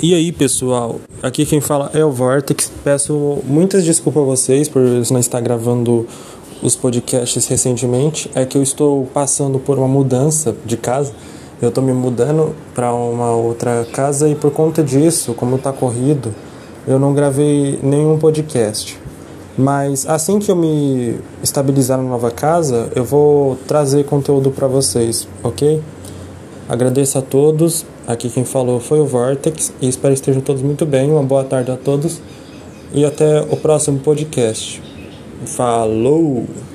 E aí, pessoal, aqui quem fala é o Vortex. Peço muitas desculpas a vocês por não estar gravando os podcasts recentemente. É que eu estou passando por uma mudança de casa. Eu estou me mudando para uma outra casa e por conta disso, como está corrido, eu não gravei nenhum podcast. Mas assim que eu me estabilizar na nova casa, eu vou trazer conteúdo para vocês, ok? Agradeço a todos. Aqui quem falou foi o Vortex e espero que estejam todos muito bem. Uma boa tarde a todos e até o próximo podcast. Falou!